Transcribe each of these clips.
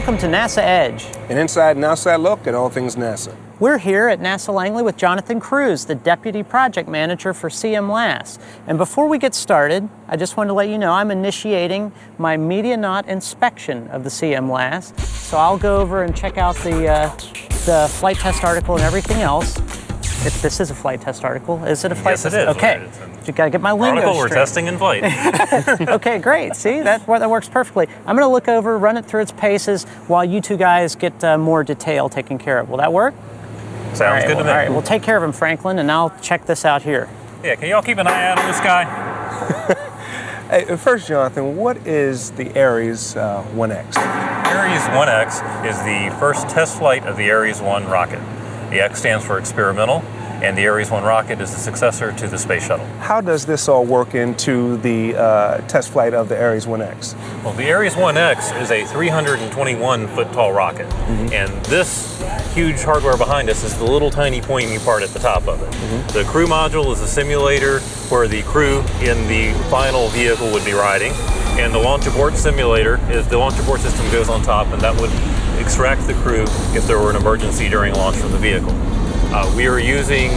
Welcome to NASA Edge. An inside and outside look at all things NASA. We're here at NASA Langley with Jonathan Cruz, the Deputy Project Manager for CMLAS. And before we get started, I just want to let you know I'm initiating my Medianaut inspection of the CMLAS. So I'll go over and check out the, uh, the flight test article and everything else. If this is a flight test article, is it a flight Yes, it test? is. Okay. It's an You got to get my lingo Article, we're straight. testing in flight. okay, great. See, that, that works perfectly. I'm going to look over, run it through its paces while you two guys get uh, more detail taken care of. Will that work? Sounds all right, good well, to me. All right, we'll take care of him, Franklin, and I'll check this out here. Yeah, can y'all keep an eye out on this guy? Hey, first, Jonathan, what is the Ares uh, 1X? Ares 1X is the first test flight of the Ares 1 rocket. The X stands for experimental, and the Ares 1 rocket is the successor to the space shuttle. How does this all work into the uh, test flight of the Ares 1X? Well, the Ares 1X is a 321 foot tall rocket, and this huge hardware behind us is the little tiny pointy part at the top of it. The crew module is a simulator where the crew in the final vehicle would be riding, and the launch abort simulator is the launch abort system goes on top, and that would extract the crew if there were an emergency during launch from the vehicle. Uh, we are using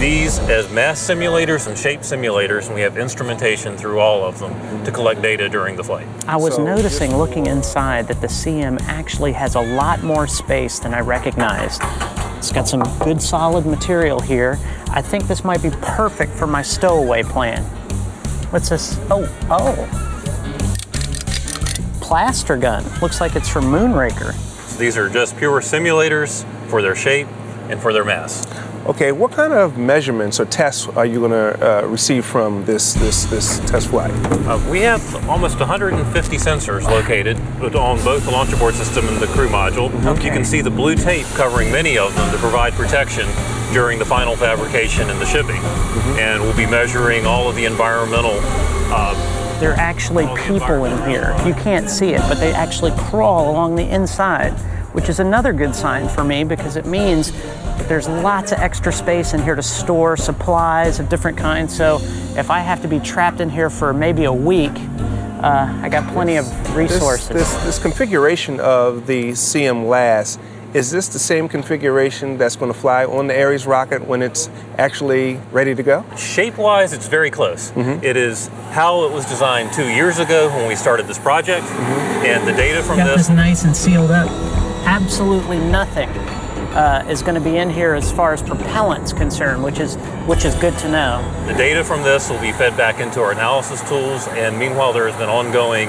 these as mass simulators and shape simulators, and we have instrumentation through all of them to collect data during the flight. I was So, noticing looking inside that the CM actually has a lot more space than I recognized. It's got some good solid material here. I think this might be perfect for my stowaway plan. What's this? Oh, oh. Plaster gun. Looks like it's from Moonraker. So these are just pure simulators for their shape and for their mass. Okay, what kind of measurements or tests are you going to uh, receive from this, this, this test flight? Uh, we have almost 150 sensors located on both the launch abort system and the crew module. Okay. You can see the blue tape covering many of them to provide protection during the final fabrication and the shipping. And we'll be measuring all of the environmental uh, There are actually people in here. You can't see it, but they actually crawl along the inside, which is another good sign for me because it means that there's lots of extra space in here to store supplies of different kinds. So if I have to be trapped in here for maybe a week, uh, I got plenty of resources. this, this configuration of the CM LAS, is this the same configuration that's going to fly on the Ares rocket when it's actually ready to go? Shape wise, it's very close. It is how it was designed two years ago when we started this project. And the data from got this this nice and sealed up. Absolutely nothing uh, is going to be in here as far as propellant's concerned, which is which is good to know. The data from this will be fed back into our analysis tools, and meanwhile, there has been ongoing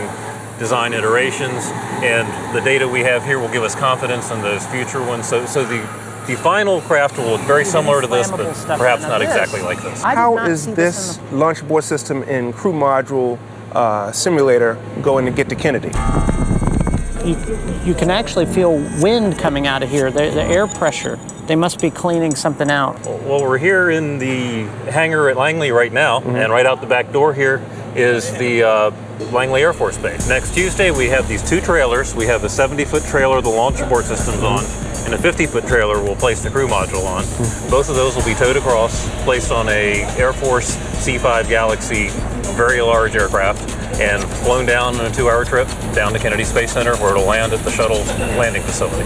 design iterations, and the data we have here will give us confidence in those future ones. So, so the the final craft will look very similar to this, but perhaps not exactly like this. How is did How not is see this launch abort system in crew module uh, simulator going to get to Kennedy? You, you can actually feel wind coming out of here, the, the air pressure. They must be cleaning something out. Well, we're here in the hangar at Langley right now, and right out the back door here is the uh, Langley Air Force Base. Next Tuesday, we have these two trailers. We have a 70 foot trailer the launch abort system's on, and a 50 foot trailer we'll place the crew module on. Both of those will be towed across, placed on a Air Force C5 Galaxy, very large aircraft, and flown down on a two hour trip down to Kennedy Space Center where it'll land at the shuttle landing facility.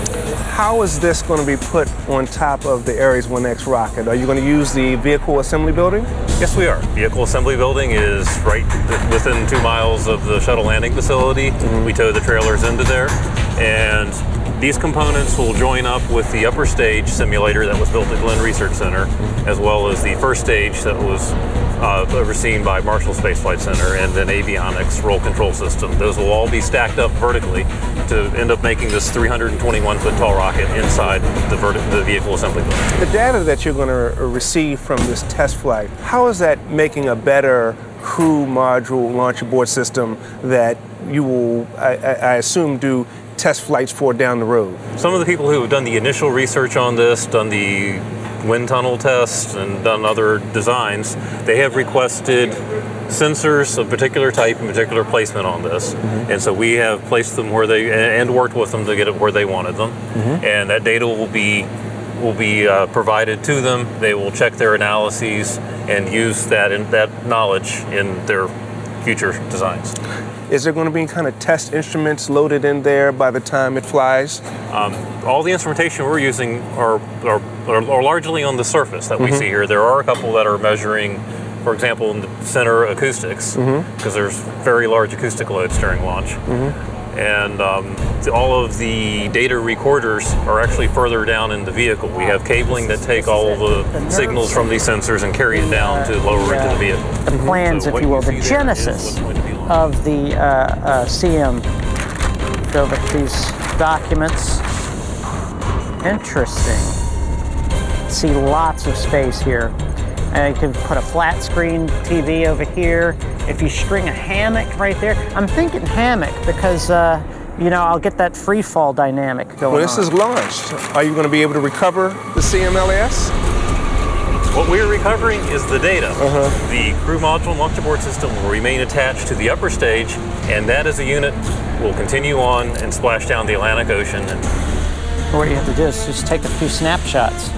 How is this going to be put on top of the Ares 1X rocket? Are you going to use the vehicle assembly building? Yes, we are. Vehicle assembly building is right within two miles of the shuttle landing facility. Mm-hmm. We tow the trailers into there, and these components will join up with the upper stage simulator that was built at Glenn Research Center, as well as the first stage that was uh, overseen by Marshall Space Flight Center, and then avionics roll control system. Those will all be stacked up vertically to end up making this 321 foot tall rocket inside the, the vehicle assembly building. The data that you're going to receive from this test flight, how is that making a better crew module launch abort system that you will, I I assume, do test flights for down the road? Some of the people who have done the initial research on this, done the wind tunnel tests, and done other designs, they have requested sensors of particular type and particular placement on this. And so we have placed them where they and worked with them to get it where they wanted them. And that data will be will be uh, provided to them. They will check their analyses and use that in, that knowledge in their future designs. Is there going to be kind of test instruments loaded in there by the time it flies? Um, all the instrumentation we're using are, are, are, are largely on the surface that we see mm-hmm. here. There are a couple that are measuring, for example, in the center acoustics, mm-hmm. because there's very large acoustic loads during launch. Mm-hmm. And um, all of the data recorders are actually further down in the vehicle. We have cabling that take all of the signals from these sensors and carry it down to lower into the vehicle. The plans, So if you will, the genesis what's going to be launched. of the uh, uh, CM. Go over these documents. Interesting. See lots of space here. And you can put a flat screen TV over here. If you string a hammock right there, I'm thinking hammock because uh, you know I'll get that free fall dynamic going Well, this on. is launched. Are you going to be able to recover the CMLAS? What we're recovering is the data. The crew module and launch abort system will remain attached to the upper stage, and that as a unit will continue on and splash down the Atlantic Ocean. What you have to do is just take a few snapshots.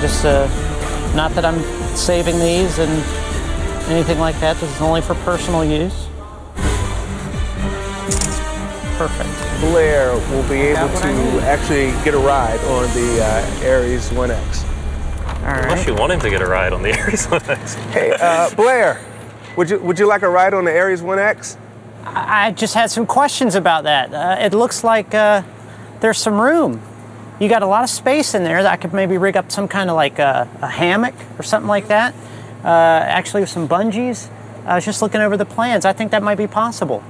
Just, uh, not that I'm saving these and anything like that. This is only for personal use. Perfect. Blair will be able Got I to actually get a ride on the uh, Ares 1X. All unless you want him to get a ride on the Ares 1X. Hey, uh, Blair, would you would you like a ride on the Ares 1X? I just had some questions about that. Uh, it looks like uh, there's some room. You got a lot of space in there that I could maybe rig up some kind of like a, a hammock or something like that. Uh, actually, with some bungees. I was just looking over the plans. I think that might be possible.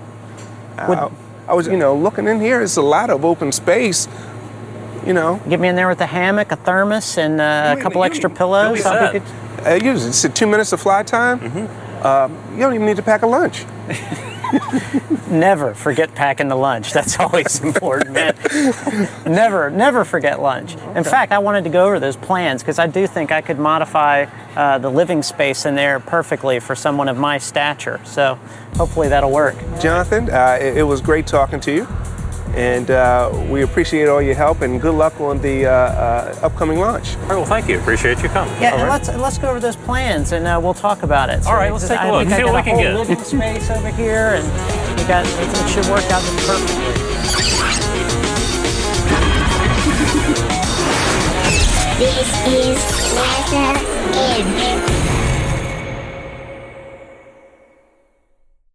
Would- Uh, I was, you know, looking in here. It's a lot of open space. You know, Get me in there with a hammock, a thermos, and uh, a couple you- extra you'll pillows. be I'll be uh, you it's two minutes of fly time. Uh, you don't even need to pack a lunch. Never forget packing the lunch. That's always important, man. never, never forget lunch. In fact, I wanted to go over those plans because I do think I could modify uh, the living space in there perfectly for someone of my stature. So hopefully that'll work. Jonathan, uh, it, it was great talking to you, and uh, we appreciate all your help and good luck on the uh, uh, upcoming launch. All right, well, thank you. Appreciate you coming. Yeah, All and right. let's let's go over those plans and uh, we'll talk about it. All right, let's take a look, think I see got what we a can whole get. living space over here, and we got it should work out perfectly. This is NASA Edge.